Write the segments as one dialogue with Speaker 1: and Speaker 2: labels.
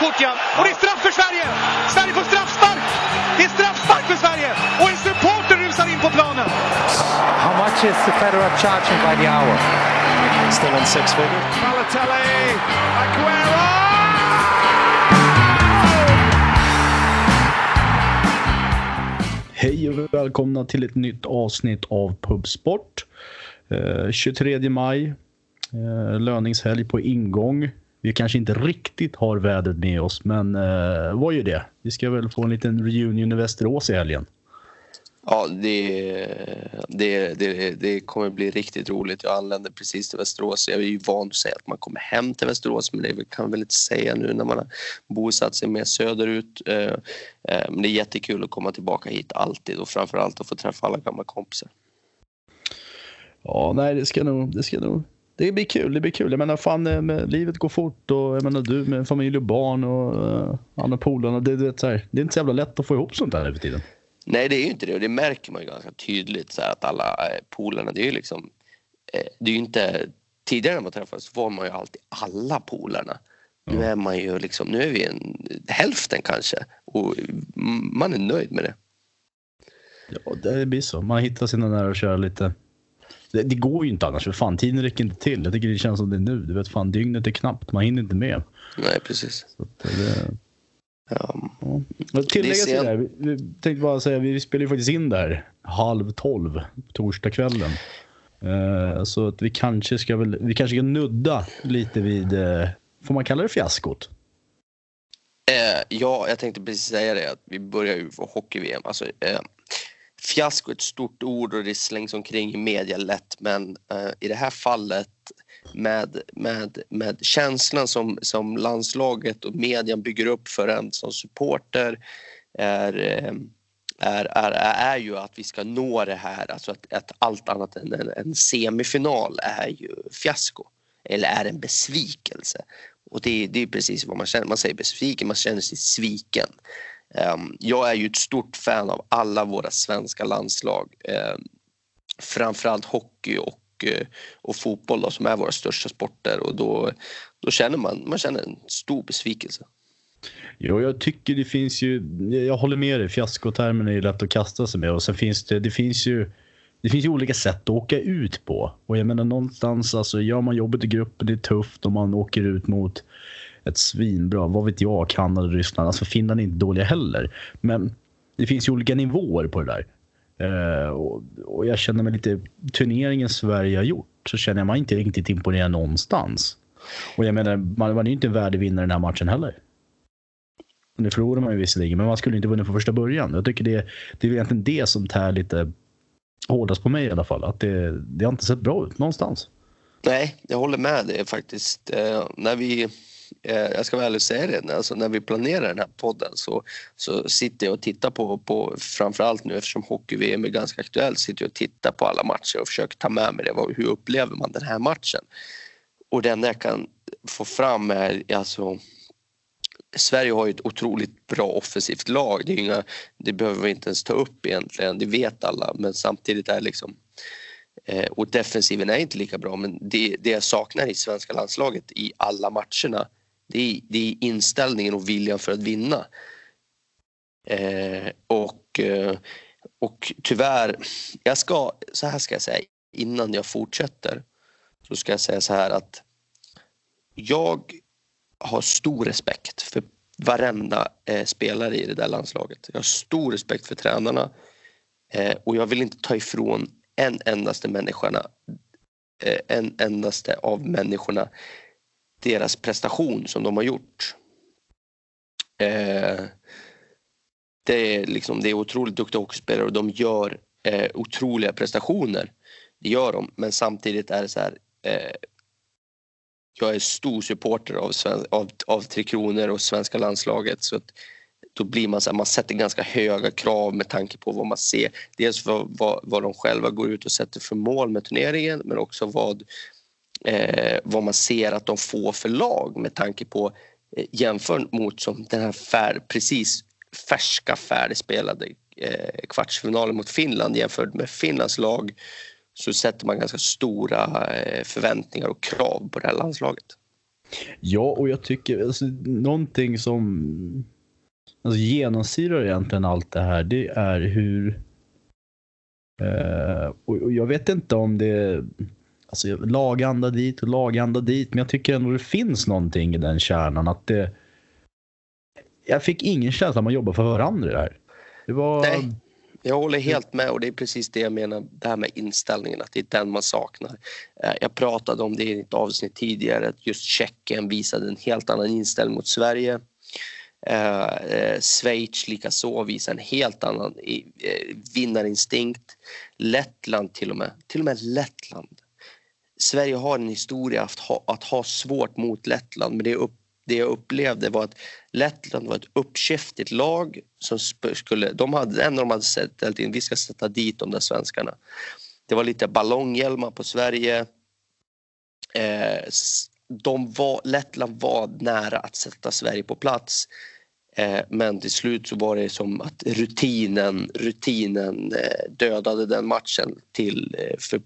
Speaker 1: Fort ja. Och det är straff för Sverige! Sverige får straffspark! Det är straffspark för Sverige! Och en supporter rusar in på planen!
Speaker 2: How much is the Federer charging by the hour?
Speaker 3: Still on six figure.
Speaker 1: Balotelli! Aguero!
Speaker 4: Hej och välkomna till ett nytt avsnitt av Pubsport. Eh, 23 maj, eh, löningshelg på ingång. Vi kanske inte riktigt har vädret med oss, men eh, vad gör det? Vi ska väl få en liten reunion i Västerås i helgen.
Speaker 5: Ja, det, det, det, det kommer bli riktigt roligt. Jag anländer precis till Västerås. Jag är ju van att säga att man kommer hem till Västerås men det kan man väl inte säga nu när man har bosatt sig mer söderut. Eh, eh, men det är jättekul att komma tillbaka hit alltid och framförallt att få träffa alla gamla kompisar.
Speaker 4: Ja, nej, det ska nog, det ska nog det blir kul, det blir kul. Jag menar fan, eh, med, livet går fort och jag menar du med familj och barn och uh, andra polarna. Det, det, det är inte så jävla lätt att få ihop sånt där nu för tiden.
Speaker 5: Nej, det är ju inte det och det märker man ju ganska tydligt så här, att alla eh, polarna, det är ju liksom, eh, det är ju inte, tidigare när man träffades var man ju alltid alla polarna. Nu är man ju liksom, nu är vi en, hälften kanske och man är nöjd med det.
Speaker 4: Ja, det blir så. Man hittar sina nära och köra lite. Det, det, går ju inte annars, för fan tiden räcker inte till. Jag tycker det känns som det är nu. Du vet fan, dygnet är knappt, man hinner inte med.
Speaker 5: Nej, precis.
Speaker 4: Så det, Ja. ja. Tillägga till det här, vi tänkte bara säga, vi spelar ju faktiskt in där halv tolv torsdagskvällen. Uh, så att vi kanske ska väl, vi kanske ska nudda lite vid, uh, får man kalla det fiaskot?
Speaker 5: Uh, ja, jag tänkte precis säga det att vi börjar ju få hockey-VM. Alltså, fiasko är ett stort ord och det slängs omkring i media lätt men eh, i det här fallet med, med, med känslan som, som landslaget och median bygger upp för en som supporter är, eh, är, är, är ju att vi ska nå det här, alltså att, att allt annat än en, en semifinal är ju fiasko eller är en besvikelse. Och det, det är precis vad man känner, man säger besviken, man känner sig sviken. Ehm, jag är ju ett stort fan av alla våra svenska landslag. Ehm, framförallt hockey och eh, och, fotboll då, som är våra största sporter och då, då känner man, man känner en stor besvikelse.
Speaker 4: Jo, jag tycker det finns ju, jag håller med dig, fiaskotermen är ju lätt att kasta sig med och sen finns det, det finns ju det finns ju olika sätt att åka ut på. Och jag menar någonstans, alltså gör man jobbet i gruppen, det är tufft och man åker ut mot ett svinbra, vad vet jag, Kanada, Ryssland. Alltså Finland är inte dåliga heller. Men det finns ju olika nivåer på det där. Uh, och, och, jag känner mig lite, turneringen Sverige har gjort så känner jag mig inte riktigt imponerad någonstans. Och jag menar, man var ju inte en värdig vinnare i den här matchen heller. Nu förlorade man ju visserligen, men man skulle inte vunnit från första början. Jag tycker det, det är egentligen det som tär lite hårdast på mig i alla fall. Att det, det har inte sett bra ut någonstans.
Speaker 5: Nej, jag håller med dig faktiskt. Eh, när vi Eh, jag ska väl ärligt säga det, alltså när vi planerar den här podden så, så sitter jag och tittar på, på framförallt nu eftersom hockey-VM är ganska aktuellt, sitter jag och tittar på alla matcher och försöker ta med mig det. Hur upplever man den här matchen? Och det enda jag kan få fram är alltså Sverige har ju ett otroligt bra offensivt lag. Det, är inga, det behöver vi inte ens ta upp egentligen, det vet alla. Men samtidigt är liksom eh, och defensiven är inte lika bra men det, det jag saknar i svenska landslaget i alla matcherna det är, det är inställningen och viljan för att vinna. Eh, och, eh, och tyvärr, jag ska, så här ska jag säga innan jag fortsätter. Så ska jag säga så här att jag har stor respekt för varenda eh, spelare i det där landslaget. Jag har stor respekt för tränarna eh, och jag vill inte ta ifrån en endaste människorna eh, en endaste av människorna deras prestation som de har gjort. Eh, det, är liksom, det är otroligt duktiga hockeyspelare och de gör eh, otroliga prestationer. Det gör de, men samtidigt är det så här. Eh, jag är stor supporter av, av, av Tre Kronor och svenska landslaget så att då blir man så här, man sätter ganska höga krav med tanke på vad man ser. Dels vad, vad, vad de själva går ut och sätter för mål med turneringen men också vad eh, vad man ser att de får för lag med tanke på eh, jämfört mot som den här fär, precis färska färdigspelade eh, kvartsfinalen mot Finland jämfört med Finlands lag så sätter man ganska stora eh, förväntningar och krav på det här landslaget.
Speaker 4: Ja, och jag tycker alltså, någonting som alltså, genomsyrar egentligen allt det här, det är hur... Eh, och, och, jag vet inte om det alltså, laganda dit och laganda dit, men jag tycker ändå det finns någonting i den kärnan. att det... Jag fick ingen känsla att man jobbar för varandra i det här. Det var...
Speaker 5: Nej. Jag håller helt med och det är precis det jag menar, det här med inställningen, att det är den man saknar. Eh, jag pratade om det i ett avsnitt tidigare, att just Tjeckien visade en helt annan inställning mot Sverige. Eh, eh Schweiz likaså visar en helt annan eh, vinnarinstinkt. Lettland till och med, till och med Lettland. Sverige har en historia att ha, att ha svårt mot Lettland men det, upp, det jag upplevde var att Lettland var ett uppkäftigt lag som skulle, de hade, en de hade sett att vi ska sätta dit de där svenskarna. Det var lite ballonghjälmar på Sverige. Eh, de var, Lettland var nära att sätta Sverige på plats. Eh, men till slut så var det som att rutinen, rutinen eh, dödade den matchen till, eh, för,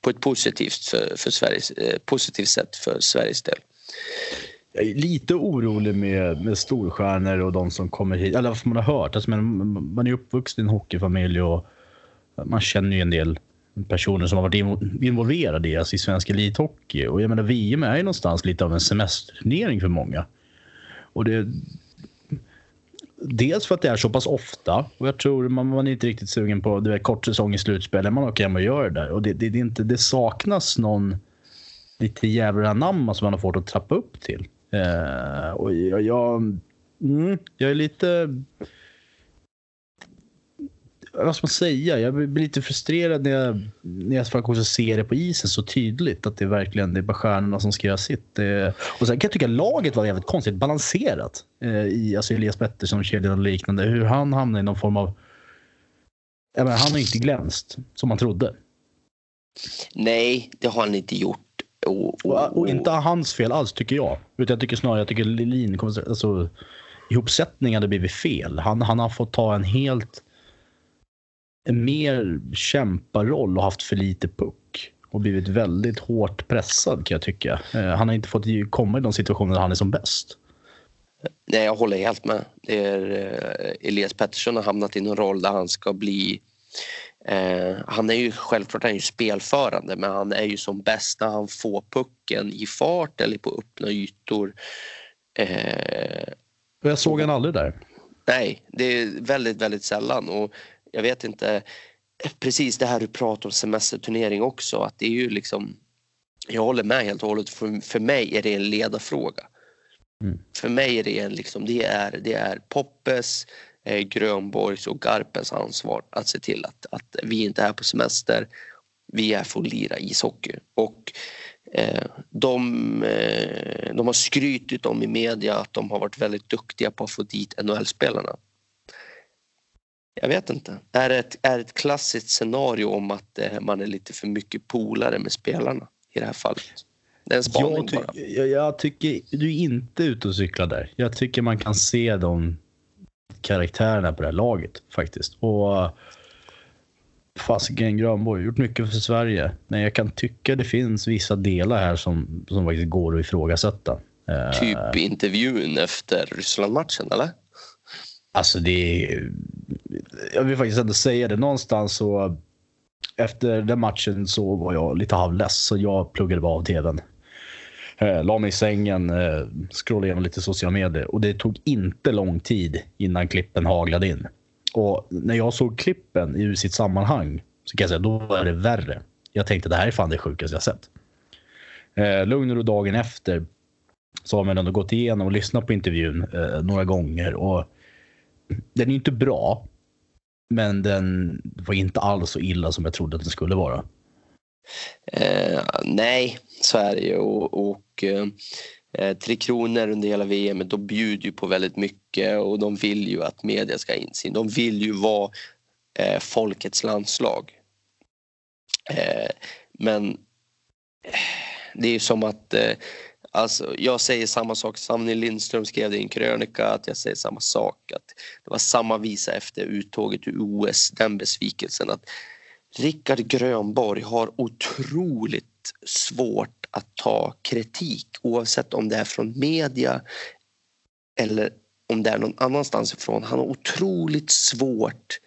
Speaker 5: på ett positivt, för, för Sveriges, eh, positivt sätt för Sveriges del
Speaker 4: jag är lite orolig med, med storstjärnor och de som kommer hit. Eller vad man har hört. Alltså, man, man är uppvuxen i en hockeyfamilj och man känner ju en del personer som har varit involverade i, alltså i svensk elithockey. Och jag menar, VM är ju någonstans lite av en semesterturnering för många. Och det, dels för att det är så pass ofta och jag tror man, man är inte riktigt sugen på det är kort säsong i slutspelet. Man åker hem och gör det där. Och det, det, det, inte, det saknas någon lite jävla namn som man har fått att trappa upp till. Eh, och jag, jag, mm, jag är lite... Vad ska man säga? Jag blir lite frustrerad när jag, när jag faktiskt ser det på isen så tydligt. Att det verkligen det är bara stjärnorna som ska göra sitt. Och sen kan jag tycka att laget var jävligt konstigt balanserat. Eh, i, alltså Elias Pettersson, kedjan och liknande. Hur han hamnade i någon form av... Menar, han har inte glänst som man trodde.
Speaker 5: Nej, det har han inte gjort.
Speaker 4: Och, och, och, inte hans fel alls tycker jag. Utan jag tycker snarare jag tycker Lilin, alltså, ihopsättningen hade blivit fel. Han, han har fått ta en helt mer kämparoll och haft för lite puck. Och blivit väldigt hårt pressad kan jag tycka. Eh, han har inte fått komma i de situationer där han är som bäst.
Speaker 5: Nej, jag håller helt med. Det är, eh, Elias Pettersson har hamnat i en roll där han ska bli Eh, han är ju självklart han är ju spelförande men han är ju som bäst när han får pucken i fart eller på öppna ytor.
Speaker 4: Eh, jag såg han aldrig där.
Speaker 5: Nej, det är väldigt, väldigt sällan och jag vet inte precis det här du pratar om semesterturnering också att det är ju liksom jag håller med helt och hållet. För, för mig är det en ledarfråga. Mm. För mig är det en liksom, det är, det är Poppes, eh, Grönborgs och Garpens ansvar att se till att, att vi inte är på semester. Vi är för att lira ishockey. Och eh, de, eh, de har skrytit om i media att de har varit väldigt duktiga på att få dit NHL-spelarna. Jag vet inte. Är det ett, är ett klassiskt scenario om att eh, man är lite för mycket polare med spelarna i det här fallet? Det är en spaning
Speaker 4: jag, ty
Speaker 5: bara.
Speaker 4: Jag, jag, tycker du är inte ute och cyklar där. Jag tycker man kan se dem karaktärerna på det här laget faktiskt. Och fasiken Grönborg, gjort mycket för Sverige. Men jag kan tycka det finns vissa delar här som, som faktiskt går att ifrågasätta.
Speaker 5: Eh, typ intervjun efter Ryssland-matchen eller?
Speaker 4: Alltså det är, Jag vill faktiskt ändå säga det. Någonstans så efter den matchen så var jag lite halvless så jag pluggade bara av tvn. Eh, la mig i sängen, eh, scrollade igenom lite sociala medier och det tog inte lång tid innan klippen haglade in. Och när jag såg klippen i sitt sammanhang så kan jag säga då var det värre. Jag tänkte det här är fan det sjukaste jag sett. Eh, lugn och dagen efter så har man ändå gått igenom och lyssnat på intervjun eh, några gånger och den är inte bra. Men den var inte alls så illa som jag trodde att den skulle vara.
Speaker 5: Eh, nej, så är det ju. Och, och eh, Tre Kronor under hela VM de bjuder ju på väldigt mycket och de vill ju att media ska ha insyn. De vill ju vara eh, folkets landslag. Eh, men eh, det är ju som att eh, Alltså, jag säger samma sak, Sanny Lindström skrev det i en krönika, att jag säger samma sak. Att det var samma visa efter uttåget ur OS, den besvikelsen. att Rickard Grönborg har otroligt svårt att ta kritik oavsett om det är från media eller om det är någon annanstans ifrån. Han har otroligt svårt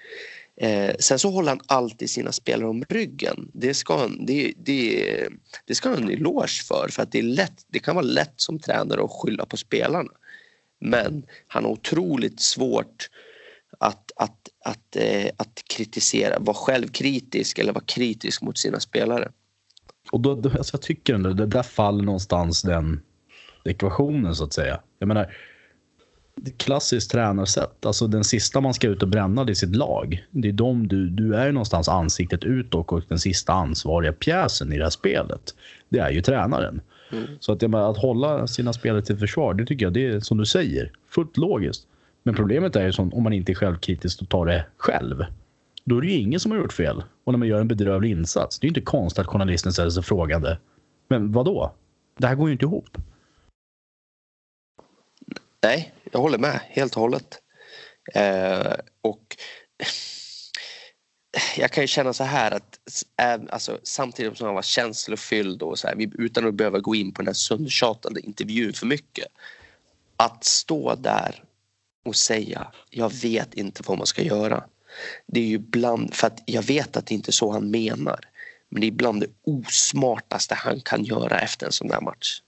Speaker 5: Eh, sen så håller han alltid sina spelare om ryggen. Det ska han, det, det, det ska han ha en eloge för. för att det, är lätt, det kan vara lätt som tränare att skylla på spelarna. Men han har otroligt svårt att, att, att, eh, att kritisera, vara självkritisk eller vara kritisk mot sina spelare.
Speaker 4: Och då, då, alltså jag tycker ändå, det där faller någonstans den ekvationen så att säga. Jag menar, klassiskt tränarsätt. Alltså den sista man ska ut och bränna det är sitt lag. Det är de du, du är någonstans ansiktet utåt och den sista ansvariga pjäsen i det här spelet. Det är ju tränaren. Mm. Så att, att hålla sina spelare till försvar, det tycker jag det är som du säger, fullt logiskt. Men problemet är ju som om man inte är självkritisk och tar det själv. Då är det ju ingen som har gjort fel. Och när man gör en bedrövlig insats, det är ju inte konstigt att journalisten ställer sig frågande. Men vad då? Det här går ju inte ihop.
Speaker 5: Nej, jag håller med helt och hållet. Eh, och jag kan ju känna så här att alltså, samtidigt som han var känslofylld och så här, utan att behöva gå in på den här söndertjatande intervjun för mycket. Att stå där och säga jag vet inte vad man ska göra. Det är ju bland, för att jag vet att det inte är så han menar. Men det är bland det osmartaste han kan göra efter en sån där match.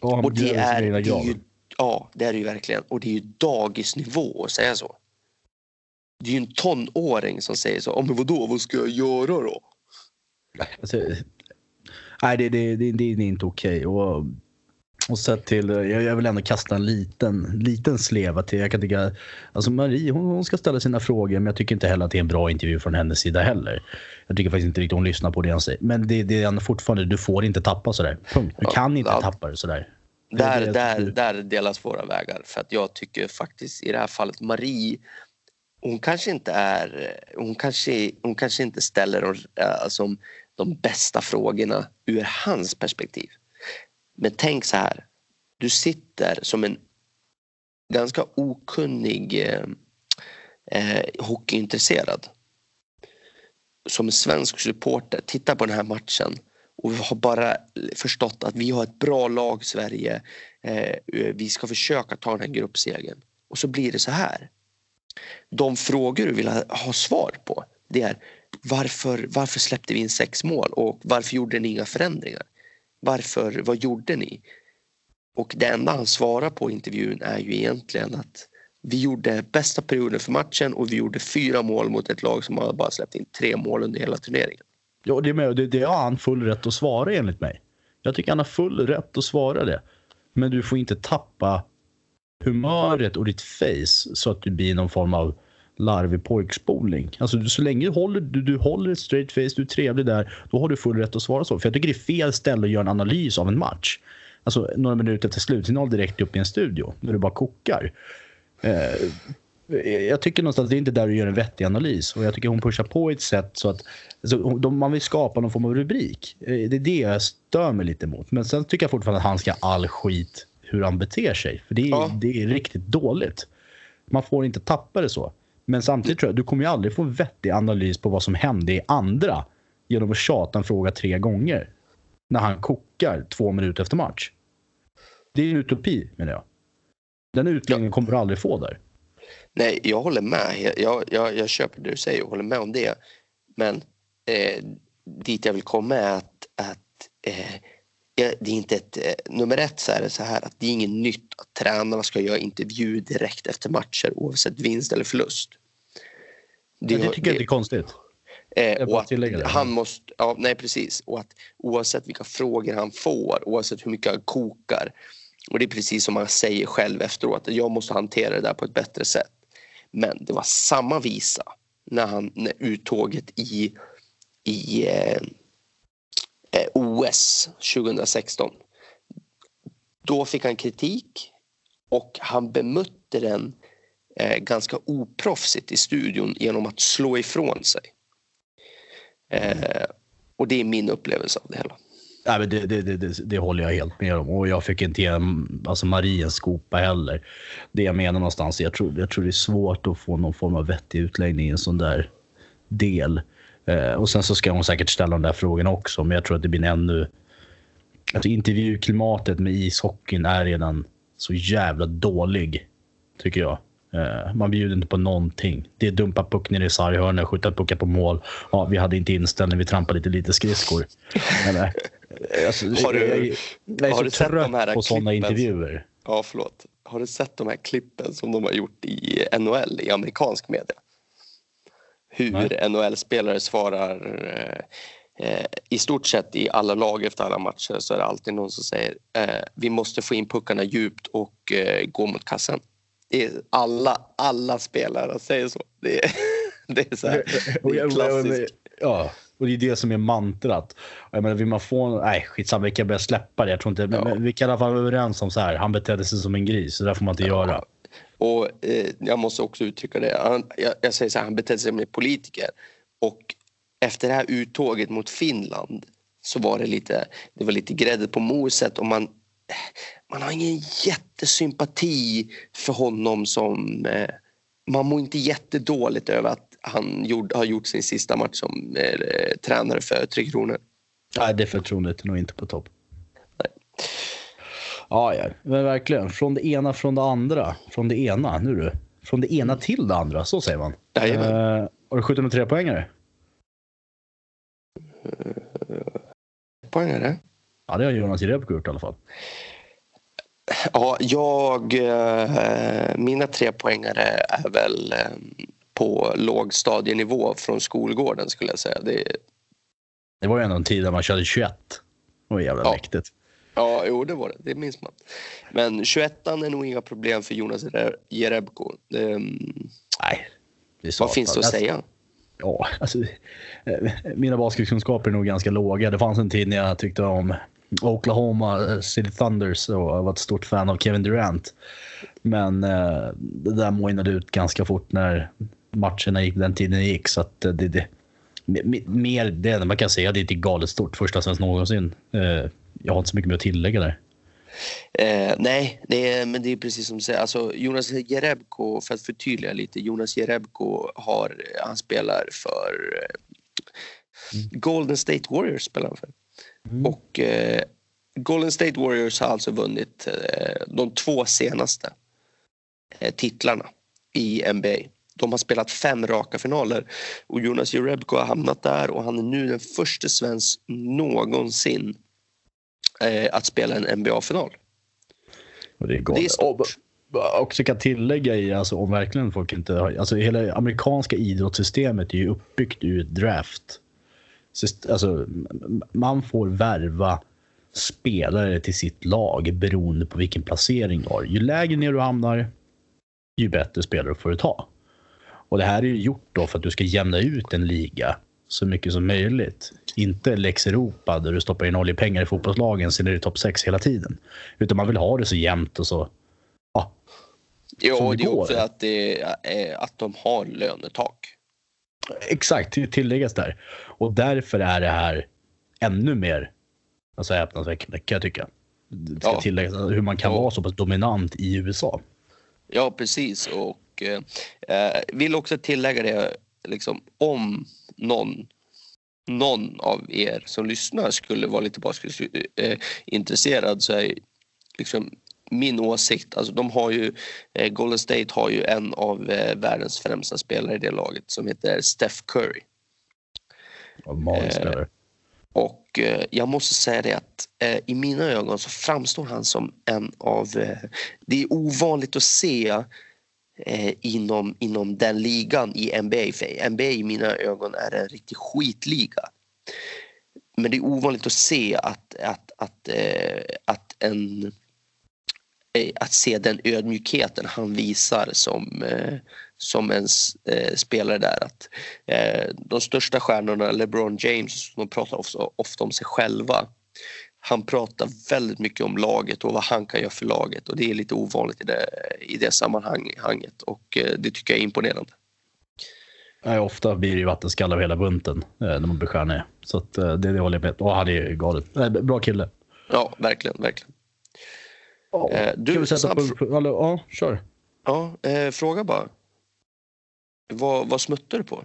Speaker 4: Och, och det, är, det är ju
Speaker 5: Ja, det är det ju verkligen. Och det är ju dagisnivå att säga så. Det är ju en tonåring som säger så. Oh, men vadå, vad ska jag göra då?
Speaker 4: Alltså, nej, det, det, det, det är inte okej. Och, och sett till, jag, jag vill ändå kasta en liten, liten sleva till. Jag kan tycka, alltså Marie hon, hon ska ställa sina frågor men jag tycker inte heller att det är en bra intervju från hennes sida heller. Jag tycker faktiskt inte riktigt hon lyssnar på det han säger. Men det, det är fortfarande, du får inte tappa sådär. Punkt. Du kan inte ja. tappa det sådär.
Speaker 5: Där, där, där delas våra vägar. För att jag tycker faktiskt i det här fallet Marie hon kanske inte är, hon kanske, hon kanske inte ställer de, alltså, de bästa frågorna ur hans perspektiv. Men tänk så här. Du sitter som en ganska okunnig eh, eh hockeyintresserad. Som svensk supporter, tittar på den här matchen och vi har bara förstått att vi har ett bra lag Sverige. Eh, eh, vi ska försöka ta den här gruppsegern. Och så blir det så här. De frågor du vill ha, svar på det är varför, varför släppte vi in sex mål och varför gjorde ni inga förändringar? Varför, vad gjorde ni? Och det enda han svarar på i intervjun är ju egentligen att vi gjorde bästa perioden för matchen och vi gjorde fyra mål mot ett lag som bara släppt in tre mål under hela turneringen.
Speaker 4: Ja, det, med, det, det har han full rätt att svara enligt mig. Jag tycker han har full rätt att svara det. Men du får inte tappa humöret och ditt face så att du blir någon form av larvig pojkspolning. Alltså så länge du håller, du, du håller ett straight face, du är trevlig där, då har du full rätt att svara så. För jag tycker det är fel ställe att göra en analys av en match. Alltså några minuter efter slutsignal direkt upp i en studio, när du bara kokar. Eh, jag tycker någonstans att det är inte där du gör en vettig analys. Och jag tycker hon pushar på ett sätt så att alltså, man vill skapa någon form av rubrik. Eh, det är det jag stör mig lite mot. Men sen tycker jag fortfarande att han ska all skit hur han beter sig. För det är, ja. det är riktigt dåligt. Man får inte tappa det så. Men samtidigt tror jag du kommer ju aldrig få vettig analys på vad som hände i andra genom att tjata en fråga tre gånger när han kokar två minuter efter match. Det är en utopi menar jag. Den utläggningen kommer du aldrig få där.
Speaker 5: Nej, jag håller med. Jag, jag, jag köper det du säger och håller med om det. Men eh, dit jag vill komma är att, att eh, det är inte ett, eh, nummer ett så är det så här att det är inget nytt att tränarna ska göra intervju direkt efter matcher oavsett vinst eller förlust.
Speaker 4: Det, det tycker jag inte är konstigt.
Speaker 5: Eh, och att han måste, ja, nej precis. Och att oavsett vilka frågor han får, oavsett hur mycket han kokar. Och det är precis som han säger själv efteråt, att jag måste hantera det där på ett bättre sätt. Men det var samma visa när han när uttåget i, i eh, eh OS 2016. Då fick han kritik och han bemötte den eh, ganska oproffsigt i studion genom att slå ifrån sig. Eh, och det är min upplevelse av det hela.
Speaker 4: Nej, men det, det, det, det, håller jag helt med om. Och jag fick inte ge alltså Marie en skopa heller. Det jag menar någonstans, jag tror, jag tror det är svårt att få någon form av vettig utläggning i en sån där del. Eh, och sen så ska hon säkert ställa de där frågorna också, men jag tror att det blir en ännu Alltså intervjuklimatet med ishockeyn är redan så jävla dålig. Tycker jag. Eh, man bjuder inte på någonting. Det är dumpa puck ner i sarghörnet, skjuta puckar på mål. Ja, vi hade inte inställning, vi trampade lite, lite skridskor. Eller, alltså,
Speaker 5: Har du-
Speaker 4: jag, jag är
Speaker 5: har
Speaker 4: så
Speaker 5: du sett
Speaker 4: trött
Speaker 5: de här
Speaker 4: på sådana intervjuer.
Speaker 5: Ja, förlåt. Har du sett de här klippen som de har gjort i NHL, i amerikansk media? Hur. NHL-spelare svarar eh, eh, i stort sett i alla lag efter alla matcher så är det alltid någon som säger eh, vi måste få in puckarna djupt och eh, gå mot kassen. Det är alla, alla spelare säger så. Det är, det är så här, det är klassiskt.
Speaker 4: Ja, och det är det som är mantrat. Jag menar, vill man få... Nej, skitsamma, vi kan börja släppa det. Jag tror inte...
Speaker 5: Ja.
Speaker 4: men vi kan i alla fall vara överens om så här. Han betedde sig som en gris, så det där får man inte göra.
Speaker 5: Och eh, jag måste också uttrycka det. Han, jag, jag säger så här, han betedde sig som en politiker. Och efter det här uttåget mot Finland så var det lite, det var lite grädde på moset och man, man har ingen jättesympati för honom som eh, man mår inte jättedåligt över att han gjord, har gjort sin sista match som eh, tränare för Tre Kronor.
Speaker 4: Nej, det förtroendet är nog inte på topp. Ja, ja, men verkligen. Från det ena från det andra. Från det ena, nu du. Från det ena till det andra, så säger man.
Speaker 5: Jajamän.
Speaker 4: Uh, har du skjutit med tre poängare?
Speaker 5: Poäng är det?
Speaker 4: Ja, det har Jonas Jerebko gjort i alla fall.
Speaker 5: Ja, jag... Eh, mina tre poängare är väl eh, på lågstadienivå från skolgården skulle jag säga. Det,
Speaker 4: Det var ju ändå en tid där man körde 21. Det var jävla
Speaker 5: Ja.
Speaker 4: mäktigt.
Speaker 5: ja, jo det var det. Det minns man. Men 21 är nog inga problem för Jonas Jerebko. Det, mm,
Speaker 4: Nej. Det
Speaker 5: vad finns det att
Speaker 4: Alltså,
Speaker 5: säga?
Speaker 4: Ja, alltså, eh, mina basketkunskaper är nog ganska låga. Det fanns en tid när jag tyckte om Oklahoma eh, City Thunders och jag var ett stort fan av Kevin Durant. Men eh, det där mojnade ut ganska fort när matcherna gick den tiden gick. Så att eh, det, det, me- mer det enda man kan säga, det är inte galet stort. Första svensk någonsin. Eh, jag har inte så mycket mer att tillägga där.
Speaker 5: Eh, nej, det är, men det är precis som du säger. Alltså, Jonas Jerebko, för att förtydliga lite. Jonas Jerebko har, han spelar för eh, Golden State Warriors. Spelar han för. Och eh, Golden State Warriors har alltså vunnit eh, de två senaste eh, titlarna i NBA. De har spelat fem raka finaler och Jonas Jerebko har hamnat där och han är nu den första svensk någonsin eh, att spela en NBA-final.
Speaker 4: Det är galet.
Speaker 5: Det är stort.
Speaker 4: Och också kan tillägga i, alltså om verkligen folk inte har, alltså hela amerikanska idrottssystemet är ju uppbyggt ur draft. Alltså, man får värva spelare till sitt lag beroende på vilken placering du har. Ju lägre ner du hamnar, ju bättre spelare får du ta. Och det här är ju gjort då för att du ska jämna ut en liga så mycket som möjligt. Inte Lex Europa där du stoppar in oljepengar i fotbollslagen sen är det topp 6 hela tiden. Utan man vill ha det så jämnt och så ja,
Speaker 5: Jo,
Speaker 4: det
Speaker 5: det är också att, det att de har lönetak.
Speaker 4: Exakt, till- tilläggas där. Och därför är det här ännu mer alltså, häpnadsväckande kan jag tycka. Det ska
Speaker 5: Ja.
Speaker 4: tilläggas hur man kan
Speaker 5: Ja.
Speaker 4: vara så pass dominant i USA.
Speaker 5: Ja, precis. Och eh, eh, vill också tillägga det, liksom, om någon, någon av er som lyssnar skulle vara lite basketintresserad eh, intresserad så är liksom min åsikt, alltså de har ju, eh, Golden State har ju en av världens främsta spelare i det laget som heter Steph Curry. Eh. Och eh, jag måste säga det att eh, i mina ögon så framstår han som en av... Det är ovanligt att se eh, inom, inom den ligan i NBA. För NBA i mina ögon är en riktig skitliga. Men det är ovanligt att se att, att, att, eh, att en eh, att se den ödmjukheten han visar som, eh, som en eh, spelare där. Att, de största stjärnorna, LeBron James, de pratar ofta, ofta om sig själva. Han pratar väldigt mycket om laget och vad han kan göra för laget och det är lite ovanligt i det, i det sammanhanget och eh, det tycker jag är imponerande.
Speaker 4: Nej, ofta blir det ju vattenskalle av hela bunten eh, när man blir stjärna. Så att, eh, det, det håller jag med Och han är galet. Nej, bra kille.
Speaker 5: Ja, verkligen, verkligen. Eh, du,
Speaker 4: Ska vi sätta
Speaker 5: snabb
Speaker 4: på, eller, ja, kör.
Speaker 5: Ja, eh, fråga bara. Vad, vad smuttar du på?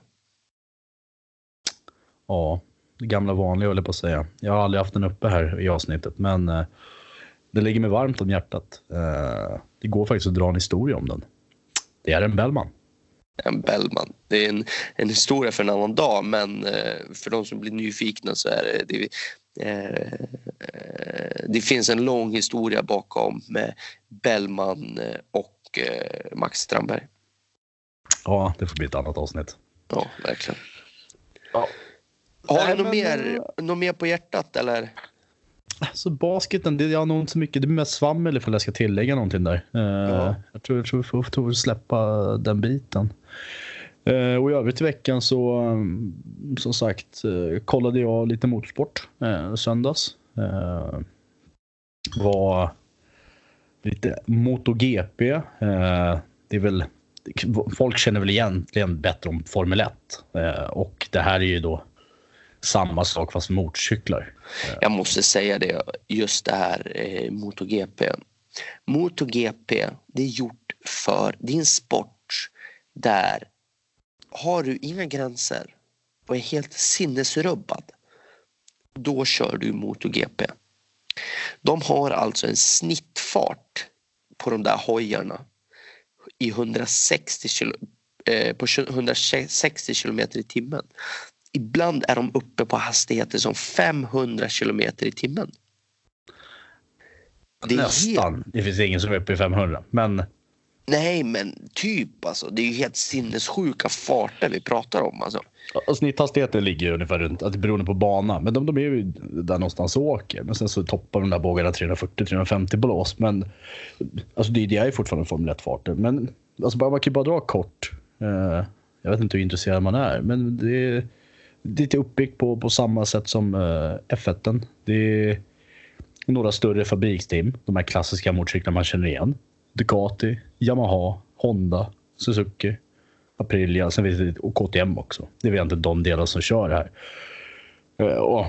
Speaker 4: Ja, gamla vanliga jag på att säga. Jag har aldrig haft den uppe här i avsnittet, men eh, det ligger mig varmt om hjärtat. Eh, det går faktiskt att dra en historia om den. Det är en Bellman.
Speaker 5: En Bellman. Det är en, en historia för en annan dag men eh, för de som blir nyfikna så är det, det det finns en lång historia bakom med Bellman och Max Strandberg.
Speaker 4: Ja, det får bli ett annat avsnitt.
Speaker 5: Ja, verkligen.
Speaker 4: Ja.
Speaker 5: Har
Speaker 4: Nej,
Speaker 5: du något
Speaker 4: men,
Speaker 5: mer, något mer på hjärtat eller?
Speaker 4: Så basketen, det är nog inte så mycket. Det är mest svammel ifall jag ska tillägga någonting där. Eh,
Speaker 5: Ja.
Speaker 4: Jag tror, jag tror vi får, får släppa den biten. Eh, och i övrigt i veckan så, um, som sagt, eh, kollade jag lite motorsport eh, söndags. Eh, var lite MotoGP. Eh, det är väl, folk känner väl egentligen bättre om Formel 1. Eh, och det här är ju då samma sak fast motorcyklar.
Speaker 5: Jag måste säga det, just det här eh, MotoGP. MotoGP, det är gjort för, det är en sport där har du inga gränser och är helt sinnesrubbad, då kör du MotoGP. De har alltså en snittfart på de där hojarna i 160 kilo, eh, på 160 kilometer i timmen. Ibland är de uppe på hastigheter som 500 kilometer i timmen. Det är
Speaker 4: Nästan. Det finns ingen som är uppe i 500. Men
Speaker 5: Nej, men typ alltså. Det är ju helt sinnessjuka farter vi pratar om. Alltså.
Speaker 4: och snitthastigheten ligger ungefär runt, att det beroende på bana. Men de, de är ju där någonstans och åker. Men sen så toppar de där bågarna 340-350 blås. Men alltså det, det är ju fortfarande Formel 1-farter. Men alltså bara, man kan ju bara dra kort. Eh, jag vet inte hur intresserad man är. Men det är, det är lite uppbyggt på, på samma sätt som eh, F1. Det är några större fabriksteam. De här klassiska motorcyklarna man känner igen. Ducati, Yamaha, Honda, Suzuki, Aprilia sen finns det och KTM också. Det är väl inte de delar som kör här. Eh, och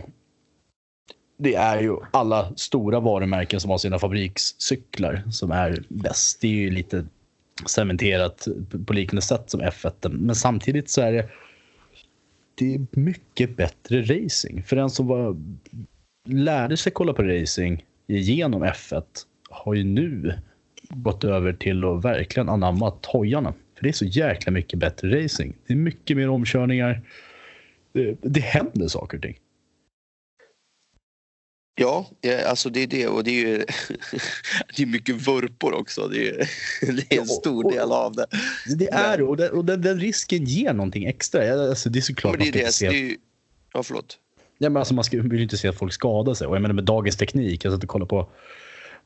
Speaker 4: det är ju alla stora varumärken som har sina fabrikscyklar som är bäst. Det är ju lite cementerat på liknande sätt som F1. Men samtidigt så är det det är mycket bättre racing. För den som var, lärde sig kolla på racing genom F1 har ju nu gått över till att verkligen anamma hojarna. För det är så jäkla mycket bättre racing. Det är mycket mer omkörningar. Det, det händer saker och ting.
Speaker 5: Ja, ja, alltså det är det och det är ju det är mycket vurpor också. Det är, det är en stor del av det.
Speaker 4: Det är det och, den, och den, den risken ger någonting extra. Alltså, det är såklart
Speaker 5: Men det är
Speaker 4: man
Speaker 5: det,
Speaker 4: se...
Speaker 5: det är ju, Ja, förlåt.
Speaker 4: Ja, men alltså, man ska, vill ju inte se att folk skadar sig. Och jag menar med dagens teknik, jag satt och kollade på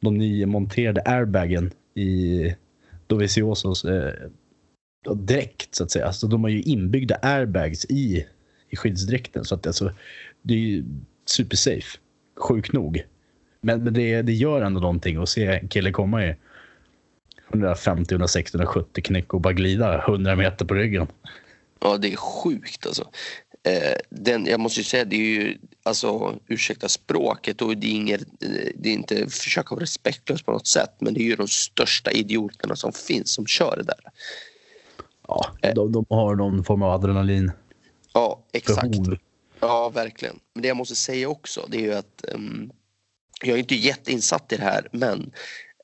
Speaker 4: de nymonterade airbagen i Doviziosos eh, dräkt så att säga. Så de har ju inbyggda airbags i, i skyddsdräkten. Så att alltså, det är ju supersafe. Sjukt nog. Men, men det, det gör ändå någonting att se en kille komma i 150, 160, 170 knäck och bara glida 100 meter på ryggen.
Speaker 5: Ja, det är sjukt alltså. Eh, den, jag måste ju säga, det är ju, alltså ursäkta språket och det är, inget, eh, det är inte försöka vara respektlös på något sätt men det är ju de största idioterna som finns som kör det där.
Speaker 4: Ja, de, de har någon form av adrenalin.
Speaker 5: Ja, exakt.
Speaker 4: Behov.
Speaker 5: Ja, verkligen. Men det jag måste säga också det är ju att um, jag är inte jätteinsatt i det här men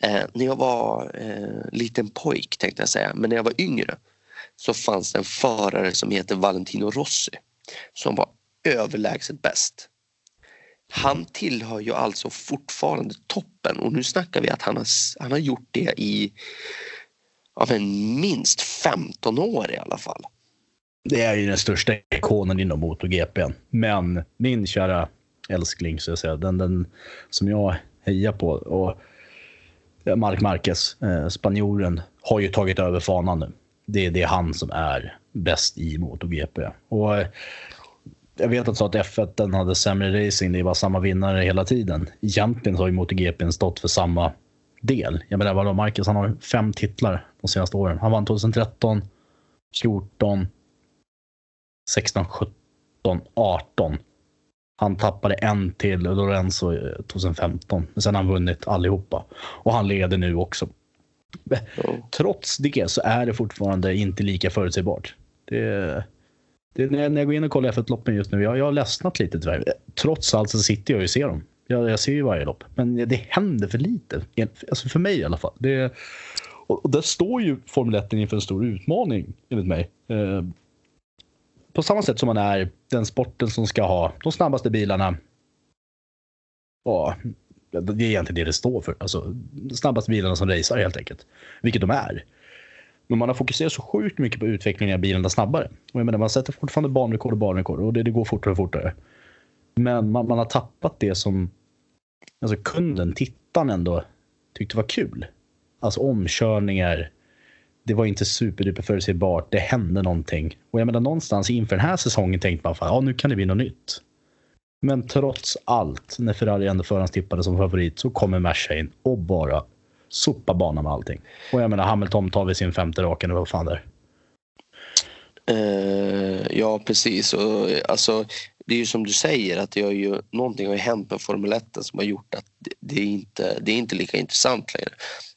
Speaker 5: eh, när jag var eh, liten pojk tänkte jag säga, men när jag var yngre så fanns det en förare som heter Valentino Rossi som var överlägset bäst. Han tillhör ju alltså fortfarande toppen och nu snackar vi att han har, han har gjort det i ja, men minst 15 år i alla fall.
Speaker 4: Det är ju den största ikonen inom MotoGP. Men min kära älskling, så att säga, den, den som jag hejar på, och Mark Marquez, eh, spanjoren, har ju tagit över fanan nu. Det, det är han som är bäst i MotoGP. Och eh, jag vet att så att F1 den hade sämre racing, det var samma vinnare hela tiden. Egentligen så har ju MotoGP stått för samma del. Jag menar, vadå, Marquez han har fem titlar de senaste åren. Han vann 2013, 14, 16, 17, 18. Han tappade en till Lorenzo eh, 2015. Men sen har han vunnit allihopa. Och han leder nu också. Trots det så är det fortfarande inte lika förutsägbart. Det, Det är när, jag, när jag går in och kollar F1-loppen just nu, jag, jag har ledsnat lite tyvärr. Trots allt så sitter jag och ser dem. Jag, jag ser ju varje lopp. Men det händer för lite. Alltså för mig i alla fall. Det, och, och där står ju Formel 1 inför en stor utmaning, enligt mig. Eh, på samma sätt som man är den sporten som ska ha de snabbaste bilarna. Ja, det är egentligen det det står för. Alltså, de snabbaste bilarna som racear helt enkelt. Vilket de är. Men man har fokuserat så sjukt mycket på utvecklingen av bilarna snabbare. Och jag menar, man sätter fortfarande banrekord och banrekord och det, det går fortare och fortare. Men man, man, har tappat det som alltså kunden, tittaren ändå tyckte var kul. Alltså omkörningar. Det var inte superduper förutsägbart. Det hände någonting. Och jag menar någonstans inför den här säsongen tänkte man att ja, nu kan det bli något nytt. Men trots allt, när Ferrari ändå förhandstippade som favorit så kommer Merca in och bara sopar banan med allting. Och jag menar Hamilton tar vi sin femte raka nu, vad fan det
Speaker 5: uh, Ja, precis. Och, alltså, det är ju som du säger att det har ju, någonting har ju hänt med Formel 1 som har gjort att det, det, är, inte, det är inte lika intressant längre.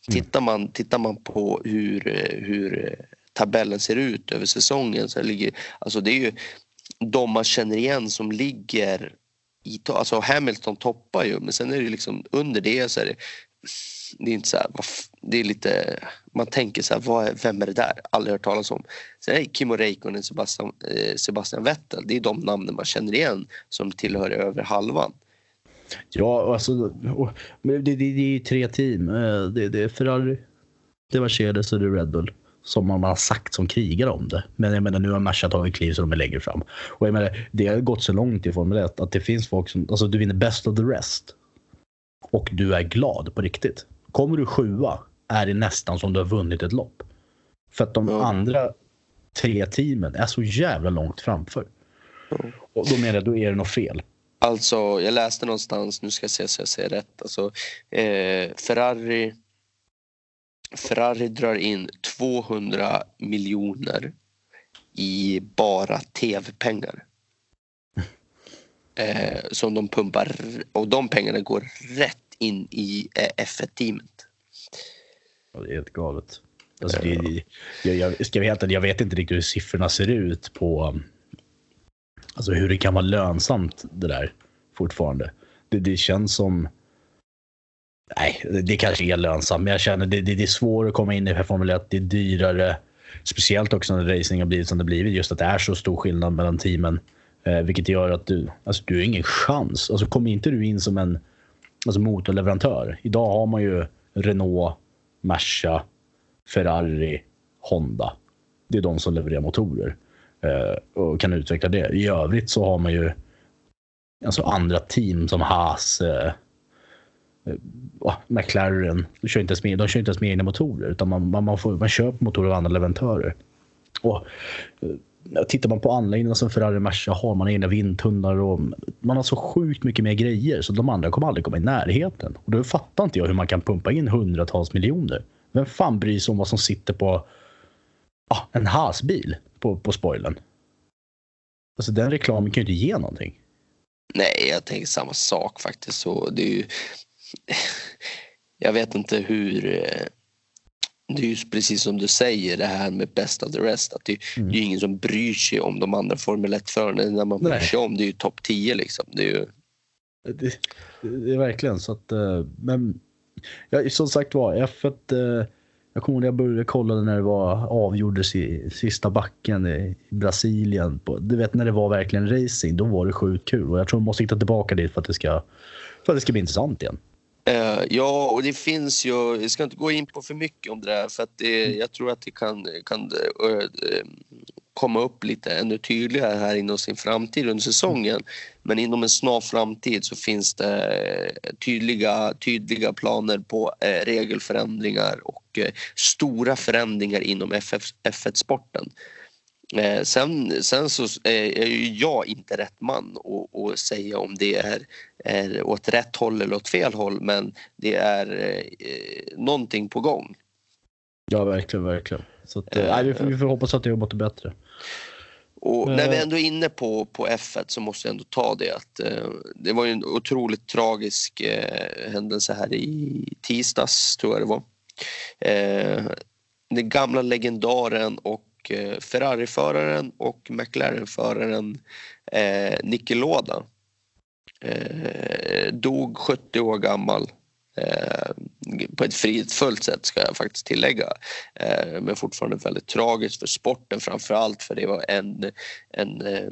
Speaker 5: Mm. Tittar, man, tittar man på hur, hur tabellen ser ut över säsongen så ligger, alltså det är ju de man känner igen som ligger i, alltså Hamilton toppar ju men sen är det liksom under det så är det det är inte så här, det är lite, man tänker så här, vad är, vem är det där? Aldrig hört talas om. Sen är Kimmo Räikkönen, Sebastian, eh, Sebastian Vettel, det är de namnen man känner igen som tillhör över halvan.
Speaker 4: Ja, alltså det, det, det är tre team. Eh, det, det är Ferrari, det är Mercedes och det är Red Bull som man har sagt som krigar om det. Men jag menar, nu har Merca tagit kliv så de är längre fram. Och jag menar, det har gått så långt i Formel 1 att det finns folk som, alltså du vinner best of the rest. Och du är glad på riktigt. Kommer du sjua är det nästan som du har vunnit ett lopp. För att de mm. andra tre teamen är så jävla långt framför. Mm. Och då menar jag, då är det något fel.
Speaker 5: Alltså, jag läste någonstans, nu ska jag se så jag säger rätt. Alltså, eh, Ferrari, Ferrari drar in 200 miljoner i bara tv-pengar. Eh, som de pumpar och de pengarna går rätt in i eh, F1-teamet.
Speaker 4: Ja, det är helt galet. Alltså, det, jag, jag, ska veta, jag vet inte riktigt hur siffrorna ser ut på alltså hur det kan vara lönsamt det där fortfarande. Det, det känns som... Nej, det kanske är lönsamt, men jag känner det, det, det är svårare att komma in i Formel 1. Det är dyrare. Speciellt också när racing har blivit som det blivit. Just att det är så stor skillnad mellan teamen. Eh, vilket gör att du, alltså, du har ingen chans. Alltså, kommer inte du in som en alltså motorleverantör. Idag har man ju Renault, Merca, Ferrari, Honda. Det är de som levererar motorer Eh, och kan utveckla det. I övrigt så har man ju alltså andra team som Haas, eh, eh ah, McLaren. De kör, inte ens med, de kör inte ens med egna motorer utan man, man, man, får, man köper motorer av andra leverantörer. Och, eh, Tittar man på anläggningarna som Ferrari Merca har, man egna vindtunnlar och man har så sjukt mycket mer grejer så de andra kommer aldrig komma i närheten. Och då fattar inte jag hur man kan pumpa in hundratals miljoner. Vem fan bryr sig om vad som sitter på ah, en hasbil på, på spoilern? Alltså den reklamen kan ju inte ge någonting.
Speaker 5: Nej, jag tänker samma sak faktiskt. Så det är ju... Jag vet inte hur eh, det är ju precis som du säger det här med best of the rest. Att det, mm. det är ingen som bryr sig om de andra Formel 1-förarna. när man bryr sig om det är ju topp 10 liksom. Det är ju...
Speaker 4: Det, det, är verkligen så att, eh, men ja, som sagt var, F1, eh, jag kommer ihåg när jag började kolla när det var avgjordes i sista backen i Brasilien. du vet när det var verkligen racing, då var det sjukt kul och jag tror man måste hitta tillbaka dit för att det ska, för att det ska bli intressant igen.
Speaker 5: Uh, ja, och det finns ju, jag ska inte gå in på för mycket om det där för att det, mm. jag tror att det kan, kan uh, komma upp lite ännu tydligare här inom sin framtid under säsongen. Men inom en snar framtid så finns det tydliga, tydliga planer på uh, regelförändringar och stora förändringar inom F1-sporten. Eh, sen, sen så är ju jag inte rätt man att säga om det är, är åt rätt håll eller åt fel håll men det är eh, någonting på gång.
Speaker 4: Ja verkligen, verkligen. Så att, eh, nej, vi, får, vi får hoppas att det jobbar bättre.
Speaker 5: Och när vi ändå är inne på, på F1 så måste jag ändå ta det att eh, det var ju en otroligt tragisk eh, händelse här i tisdags tror jag det var. Eh, den gamla legendaren och eh, Ferrari-föraren och McLaren-föraren eh, Niki Loda. Eh, dog 70 år gammal. Eh, på ett fridfullt sätt ska jag faktiskt tillägga. Eh, men fortfarande väldigt tragiskt för sporten framförallt för det var en, en eh,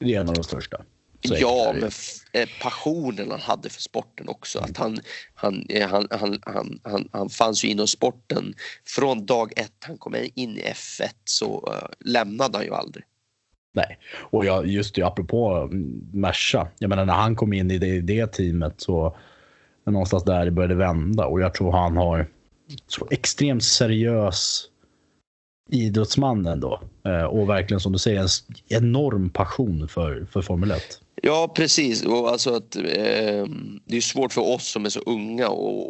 Speaker 4: Det är en av de största.
Speaker 5: Ja, men eh, passionen han hade för sporten också. Att han, han, eh, han, han, han, han, han fanns ju inom sporten. Från dag ett han kom in i F1 så eh, lämnade han ju aldrig.
Speaker 4: Nej, och jag, just det, apropå mm, Merca. Jag menar när han kom in i det, det teamet så någonstans där det började vända och jag tror han har så extremt seriös idrottsman ändå. Och verkligen som du säger en enorm passion för, för Formel 1.
Speaker 5: Ja, precis. Och alltså att, eh, det är svårt för oss som är så unga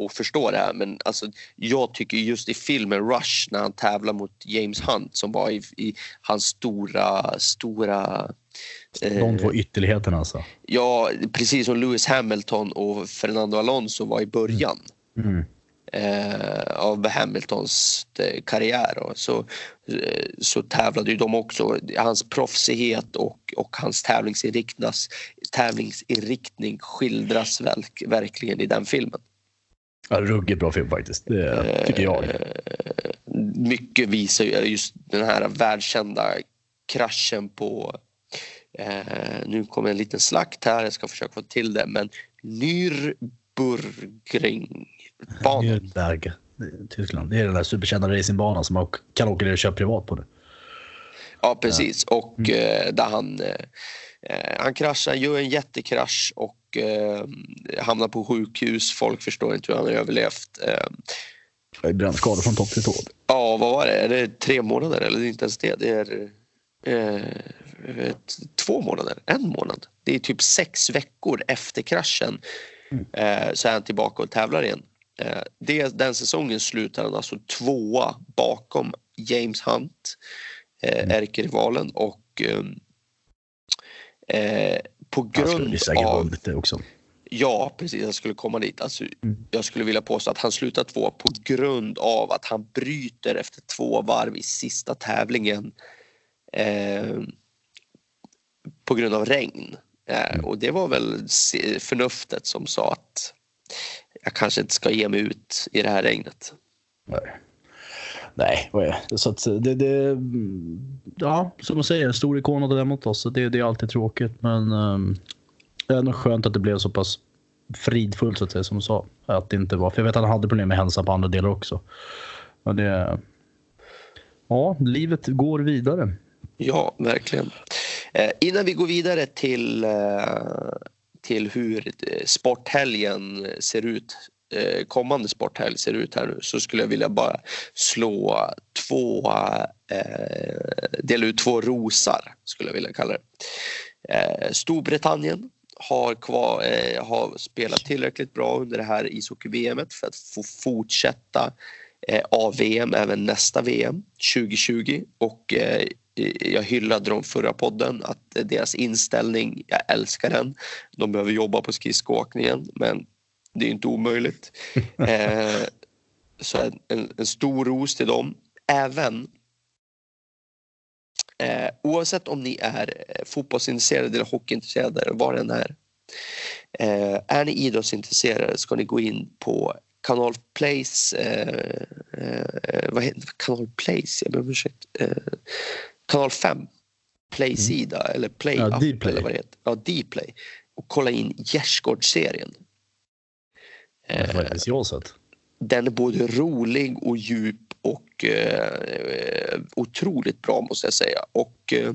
Speaker 5: att förstå det här men alltså, jag tycker just i filmen Rush när han tävlar mot James Hunt som var i, i hans stora, stora eh,
Speaker 4: De två ytterligheterna alltså.
Speaker 5: Ja, precis som Lewis Hamilton och Fernando Alonso var i början
Speaker 4: Mm.
Speaker 5: eh, av Hamiltons eh, karriär. Så, eh, så tävlade ju de också. Hans proffsighet och, och hans tävlingsinriktnas, tävlingsinriktning skildras väl, verkligen i den filmen.
Speaker 4: Ja, ruggigt bra film faktiskt. Det tycker jag.
Speaker 5: Eh, mycket visar ju just den här världskända kraschen på eh, nu kommer en liten slakt här, jag ska försöka få till det men Nürburgringbanan.
Speaker 4: Nürnberg, Tyskland. Det är den där superkända racingbanan som man kan åka ner och köra privat på nu.
Speaker 5: Ja precis och eh, där han, eh, han kraschar, gör en jättekrasch och eh, hamnar på sjukhus. Folk förstår inte hur han har överlevt. Eh,
Speaker 4: brännskadad från topp till tå.
Speaker 5: Ja, vad var det? Är det tre månader eller inte ens det? Det är eh, två månader, en månad. Det är typ sex veckor efter kraschen eh, så är han tillbaka och tävlar igen. Eh, det, den säsongen slutar han alltså tvåa bakom James Hunt, eh, ärkerivalen och ehm, eh, på
Speaker 4: Han
Speaker 5: grund av...
Speaker 4: också.
Speaker 5: Ja, precis. Jag skulle komma dit. Alltså,
Speaker 4: Mm.
Speaker 5: Jag skulle vilja påstå att han slutar två på grund av att han bryter efter två varv i sista tävlingen eh, på grund av regn. Eh,
Speaker 4: Mm.
Speaker 5: och det var väl förnuftet som sa att jag kanske inte ska ge mig ut i det här regnet.
Speaker 4: Nej. Nej? Så att det, det, ja, som man säger, en stor ikon av det mot oss. Det, det är alltid tråkigt, men um, det är nog skönt att det blev så pass fridfullt så att säga, som du sa. Att det inte var, för jag vet att han hade problem med hälsan på andra delar också. Men det, ja, livet går vidare.
Speaker 5: Ja, verkligen. Eh, innan vi går vidare till, eh, till hur eh, sporthelgen eh, ser ut, eh, kommande sporthelg ser ut här nu, så skulle jag vilja bara slå två, eh, dela ut två rosar, skulle jag vilja kalla det. Eh, Storbritannien har, kvar, eh, har spelat tillräckligt bra under det här ishockey-VM för att få fortsätta eh, av-VM även nästa VM 2020 och eh, jag hyllade dem förra podden att deras inställning, jag älskar den. De behöver jobba på skridskoåkningen men det är inte omöjligt. Eh, så en, en, stor ros till dem. Även eh, oavsett om ni är eh, fotbollsintresserade eller hockeyintresserade vad det än är. Eh, är ni idrottsintresserade ska ni gå in på Kanal Plays, eh, eh, vad heter Kanal Plays, jag ber om ursäkt. Eh, Kanal 5 Play-sida eller Play
Speaker 4: Ja, Dplay.
Speaker 5: eller vad det heter. Ja, Dplay. Och kolla in Gärdsgårdsserien.
Speaker 4: Det har faktiskt jag sett.
Speaker 5: Den är både rolig och djup och eh, otroligt bra måste jag säga. Och eh,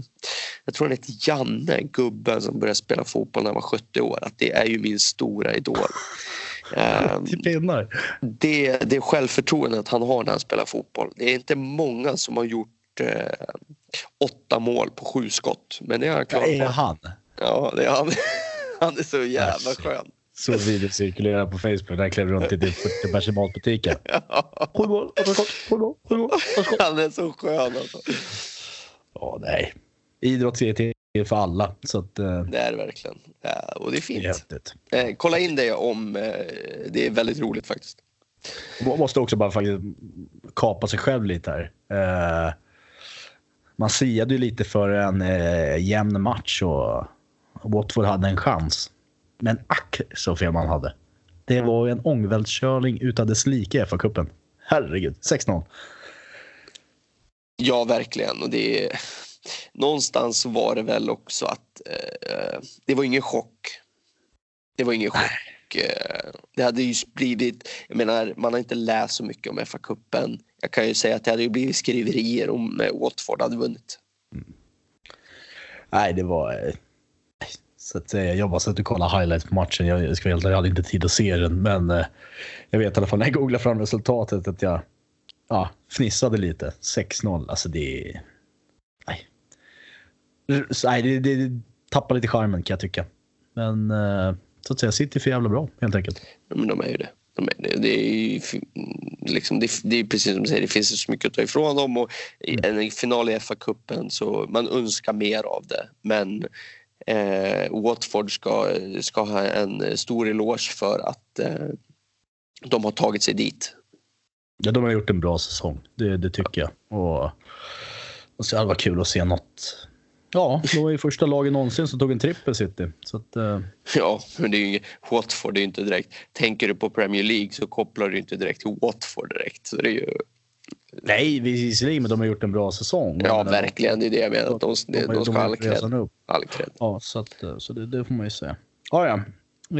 Speaker 5: jag tror han heter Janne, gubben som började spela fotboll när han var 70 år. Att det är ju min stora idol. Eh,
Speaker 4: pinnar.
Speaker 5: det, det självförtroendet han har när han spelar fotboll. Det är inte många som har gjort eh, åtta mål på sju skott. Men det har han
Speaker 4: Ja,
Speaker 5: klarat.
Speaker 4: är
Speaker 5: av.
Speaker 4: han?
Speaker 5: Ja, det är han. Han är så jävla skön.
Speaker 4: Så video cirkulerar på Facebook när jag klev runt i typ 40 bärs i matbutiken. Sju mål, åtta skott, sju mål, sju mål, åtta skott.
Speaker 5: Han är så skön alltså.
Speaker 4: Ja, nej. Idrott är till för alla, så att, eh,
Speaker 5: Det är det verkligen. Ja, och det är
Speaker 4: är
Speaker 5: fint. Eh, kolla in det om eh, det är väldigt roligt faktiskt.
Speaker 4: Man måste också bara faktiskt kapa sig själv lite här. Eh, man siade ju lite för en eh, jämn match och Watford hade en chans. Men ack så fel man hade. Det var ju en ångvältskörning utan dess like i FA-cupen. Herregud, 6-0.
Speaker 5: Ja, verkligen. Och det är, någonstans var det väl också att eh, det var ingen chock. Det var ingen chock. Eh, det hade ju blivit, jag menar, man har inte läst så mycket om FA-cupen. Jag kan ju säga att det hade ju blivit skriverier om eh, Watford hade vunnit. Mm.
Speaker 4: Nej, det var... Eh, så att säga, jag bara satt och kollade highlights på matchen. Jag, ska helt jag hade inte tid att se den, men eh, jag vet i alla fall när jag googlade fram resultatet att jag ja, fnissade lite. 6-0, alltså det. Nej. Så, Nej, det, det tappar lite charmen kan jag tycka. Men eh, så att säga, City är för jävla bra helt enkelt.
Speaker 5: Ja, Men de är ju det. De är det. Det, är ju, liksom, det, det är precis som du säger, det finns så mycket att ta ifrån dem. Och i en final i FA-cupen så man önskar mer av det. Men eh, Watford ska, ska ha en stor eloge för att eh, de har tagit sig dit.
Speaker 4: Ja, de har gjort en bra säsong. Det, det tycker jag. Och, och så det varit kul att se något. Ja, de var ju första laget någonsin som tog en trippel City. Så att, eh,
Speaker 5: Ja, men det är ju inget, Watford är ju inte direkt... Tänker du på Premier League så kopplar du inte direkt till Watford direkt. Så det är ju,
Speaker 4: nej, visserligen, men de har gjort en bra säsong.
Speaker 5: ja,
Speaker 4: menar,
Speaker 5: verkligen. Det är det jag menar. Att de, de,
Speaker 4: har-
Speaker 5: de ska ha all cred. All cred.
Speaker 4: Ja, så, att, eh, så det, det får man ju säga. Ja, ja.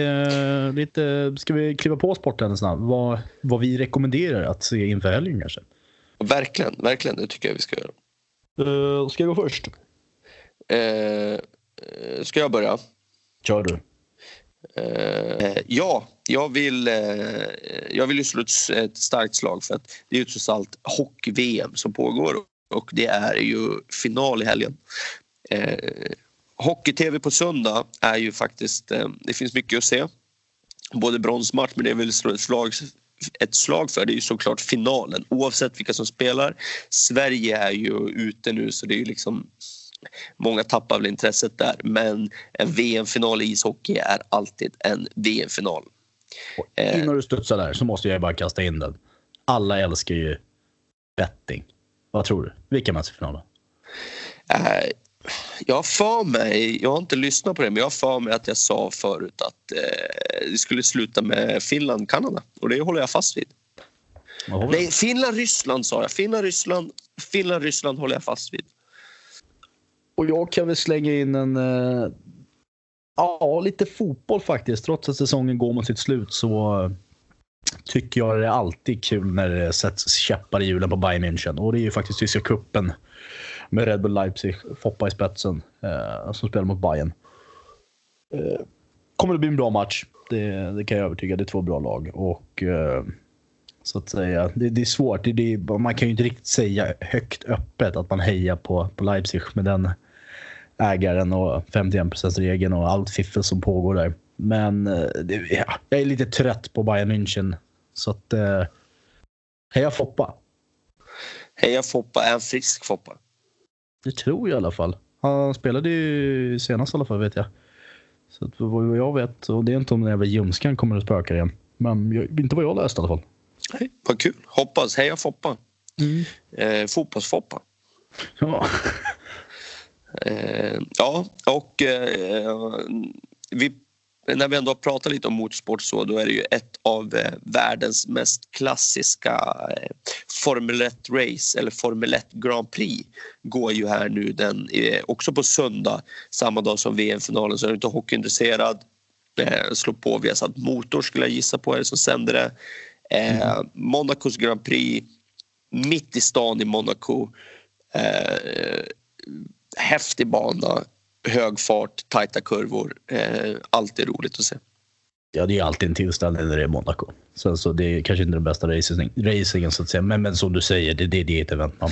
Speaker 4: Eh, lite, ska vi kliva på sporten snabbt? Vad, vad vi rekommenderar att se inför helgen kanske?
Speaker 5: Verkligen, verkligen. Det tycker jag vi ska göra.
Speaker 4: Uh, ska jag gå först?
Speaker 5: Eh, ska jag börja?
Speaker 4: Kör du.
Speaker 5: Eh, ja, jag vill, eh, jag vill ju slå ett, ett starkt slag för att det är ju trots allt hockey-VM som pågår och det är ju final i helgen. Eh, Hockey-tv på söndag är ju faktiskt, eh, det finns mycket att se. Både bronsmatch men det är väl slå ett slag, ett slag för det är ju såklart finalen oavsett vilka som spelar. Sverige är ju ute nu så det är ju liksom Många tappar väl intresset där men en VM-final i ishockey är alltid en VM-final.
Speaker 4: Innan du studsar där så måste jag bara kasta in den. Alla älskar ju betting. Vad tror du? Vilka möts i finalen?
Speaker 5: Eh, jag har för mig, jag har inte lyssnat på det, men jag har för mig att jag sa förut att eh, det skulle sluta med Finland-Kanada och det håller jag fast vid. Nej, Finland-Ryssland sa jag. Finland-Ryssland Finland-Ryssland håller jag fast vid.
Speaker 4: Och jag kan väl slänga in en... eh, ja, lite fotboll faktiskt. Trots att säsongen går mot sitt slut så eh, tycker jag det är alltid kul när det sätts käppar i hjulen på Bayern München. Och det är ju faktiskt tyska cupen med Red Bull Leipzig, Foppa i spetsen, eh, som spelar mot Bayern. Eh, kommer det bli en bra match. Det, det kan jag övertyga. Det är två bra lag. Och eh, så att säga, det, det är svårt. Det, det, man kan ju inte riktigt säga högt öppet att man hejar på, på Leipzig med den ägaren och 51% regeln och allt fiffel som pågår där. Men eh, ja, jag är lite trött på Bayern München. Så att... Eh, heja Foppa.
Speaker 5: Heja Foppa är en frisk Foppa.
Speaker 4: Det tror jag i alla fall. Han spelade ju senast i alla fall vet jag. Så att vad jag vet, och det är inte om den jävla ljumskan kommer att spöka igen. Men jag, inte vad jag läst i alla fall.
Speaker 5: Nej, vad kul. Hoppas. Heja Foppa. Eh, Fotbolls-Foppa.
Speaker 4: Ja.
Speaker 5: Eh, ja, och eh, vi, när vi ändå har pratat lite om motorsport så då är det ju ett av eh, världens mest klassiska Formel 1-race eller Formel 1 Grand Prix går ju här nu den också på söndag samma dag som VM-finalen så är du inte hockeyintresserad slå på Viasat Motor skulle jag gissa på är det som sänder det. Eh, Monacos Grand Prix mitt i stan i Monaco. Häftig bana, hög fart, tajta kurvor. Eh, alltid roligt att se.
Speaker 4: ja, det är alltid en tillställning när det är Monaco. Sen så det är kanske inte den bästa racing, racingen så att säga. Men, men som du säger, det, det, det är ett event man,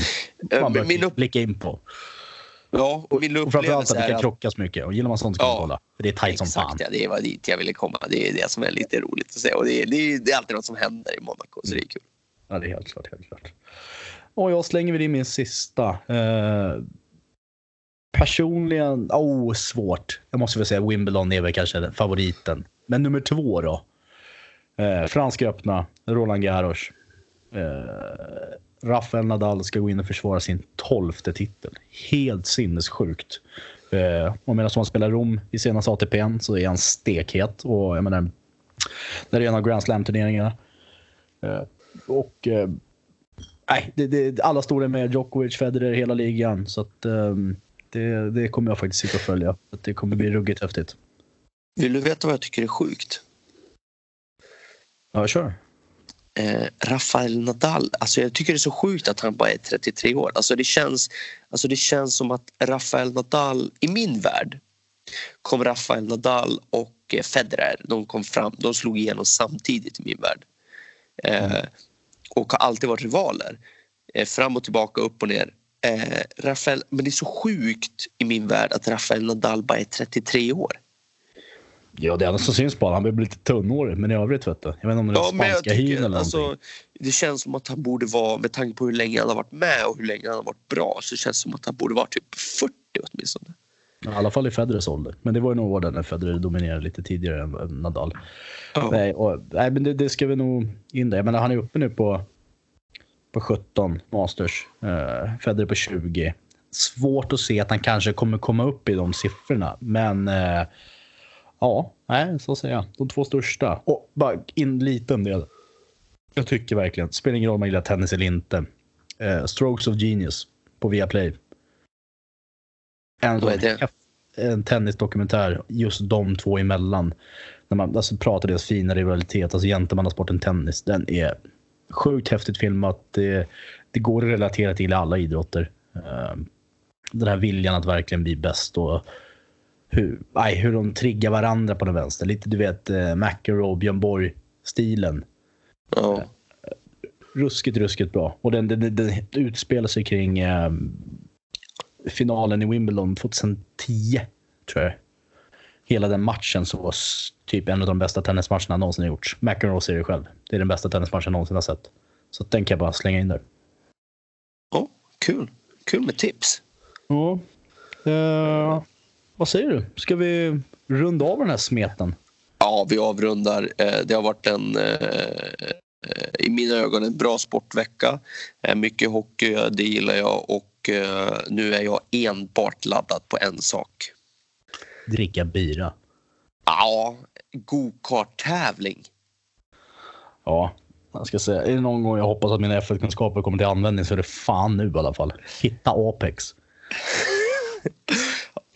Speaker 5: Eh,
Speaker 4: man bör
Speaker 5: min upp-
Speaker 4: blicka in på.
Speaker 5: Ja, och min
Speaker 4: Och framförallt att det kan
Speaker 5: att...
Speaker 4: krockas mycket. Och gillar man sånt ska man
Speaker 5: Ja,
Speaker 4: kolla. För det är tajt som fan.
Speaker 5: Ja, det var dit jag ville komma. Det är det som är lite roligt att se. Och det är, det är, det är alltid något som händer i Monaco, så det är kul.
Speaker 4: Ja, det är helt klart. Helt klart. Och jag slänger väl in min sista. Eh, personligen, oh, svårt. Jag måste väl säga Wimbledon är väl kanske favoriten. Men nummer två då. Eh, Franska öppna, Roland Garros. Eh, Rafael Nadal ska gå in och försvara sin tolfte titel. Helt sinnessjukt. Eh, och medan han spelar Rom i senaste ATPn så är han stekhet. Och jag menar, det är en av Grand Slam-turneringarna. Eh, och eh, nej, det, det, alla står är med. Djokovic, Federer, hela ligan. Så att, eh, det, det kommer jag faktiskt sitta och följa. Det kommer bli ruggigt häftigt.
Speaker 5: Vill du veta vad jag tycker är sjukt?
Speaker 4: Ja, kör.
Speaker 5: Eh, Rafael Nadal, alltså jag tycker det är så sjukt att han bara är 33 år. Alltså det, känns, alltså det känns som att Rafael Nadal, i min värld, kom Rafael Nadal och eh, Federer, de, kom fram, de slog igenom samtidigt i min värld. Eh, mm. Och har alltid varit rivaler. Eh, fram och tillbaka, upp och ner. Eh, Rafael, men det är så sjukt i min värld att Rafael Nadal bara är 33 år.
Speaker 4: Ja, det enda som syns på Han blir lite tunnhårig, men i övrigt vet du. Jag vet inte om det är ja, spanska hyn eller
Speaker 5: alltså, Det känns som att han borde vara, med tanke på hur länge han har varit med och hur länge han har varit bra, så känns det som att han borde vara typ 40 åtminstone.
Speaker 4: Ja, I alla fall i Federers ålder. Men det var ju nog åren när Federer dominerade lite tidigare än Nadal. Oh. Nej, och, nej, men det, det, ska vi nog in där. Jag menar, han är uppe nu på, på 17 Masters. Uh, Federer på 20. Svårt att se att han kanske kommer komma upp i de siffrorna, men uh, Ja, nej, så säger jag. De två största. Och bara en liten del. Jag tycker verkligen, spelar ingen roll om man gillar tennis eller inte. Eh, Strokes of Genius på Viaplay. En, en tennisdokumentär, just de två emellan. När man alltså, pratar deras fina rivalitet, alltså gentlemannasporten tennis. Den är sjukt häftigt filmat. Det, det går att relatera till alla idrotter. Eh, den här viljan att verkligen bli bäst och hur, aj, hur de triggar varandra på den vänster. Lite du vet eh, McEnroe, Björn Borg-stilen.
Speaker 5: Ja. Eh,
Speaker 4: ruskigt, ruskigt bra. Och den, den, den utspelar sig kring eh, finalen i Wimbledon 2010, tror jag. Hela den matchen så var typ en av de bästa tennismatcherna någonsin gjorts. McEnroe säger det själv. Det är den bästa tennismatchen någonsin har sett. Så den kan jag bara slänga in där.
Speaker 5: Ja, oh, kul. Kul med tips.
Speaker 4: Ja. Uh, vad säger du? Ska vi runda av den här smeten?
Speaker 5: Ja, vi avrundar. Eh, det har varit en eh, i mina ögon en bra sportvecka. Eh, mycket hockey, det gillar jag och nu är jag enbart laddad på en sak.
Speaker 4: Dricka bira.
Speaker 5: Ja, go-kart-tävling.
Speaker 4: Ja, jag ska säga, är det någon gång jag hoppas att mina F1-kunskaper kommer till användning så är det fan nu i alla fall. Hitta Apex.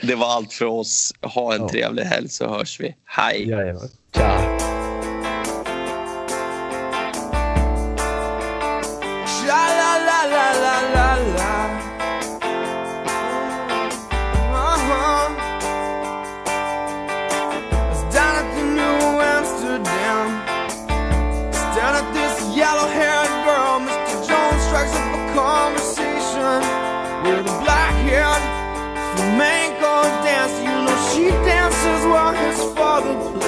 Speaker 5: Det var allt för oss. Ha en ja. trevlig helg så hörs vi. Hej!
Speaker 4: Jajamän. Ciao! Father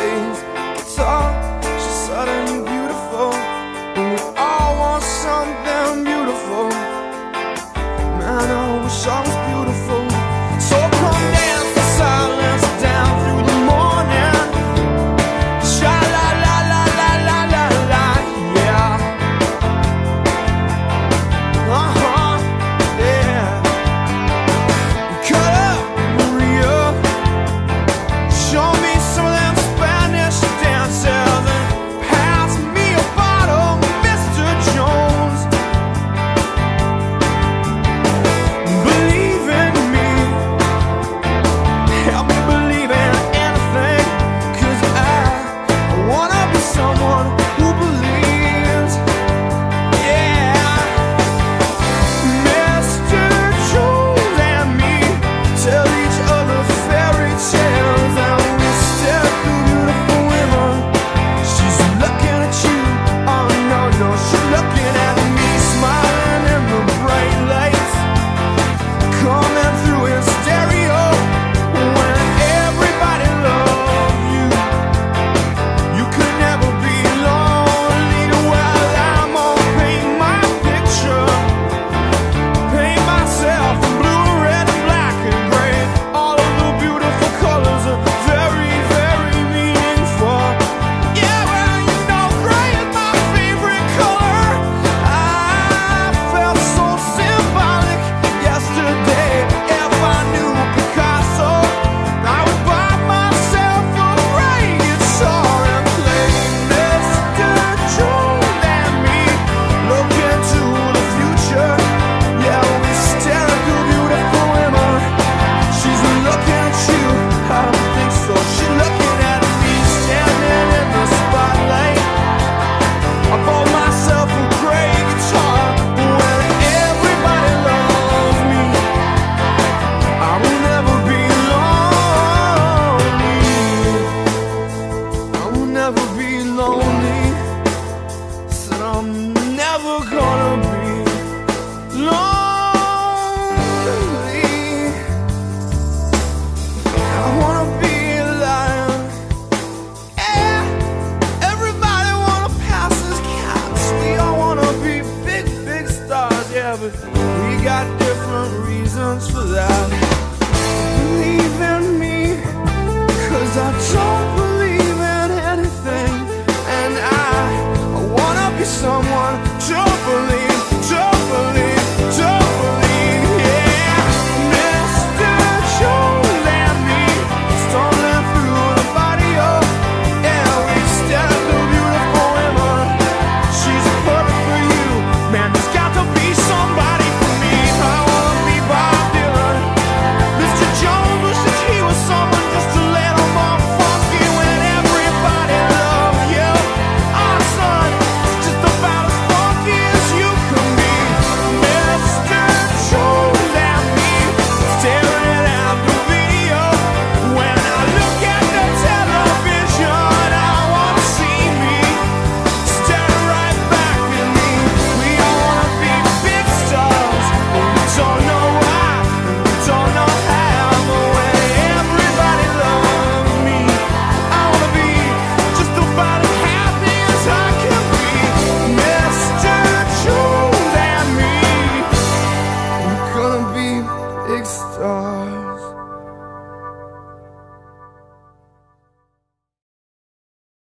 Speaker 4: but we got
Speaker 6: different reasons for that.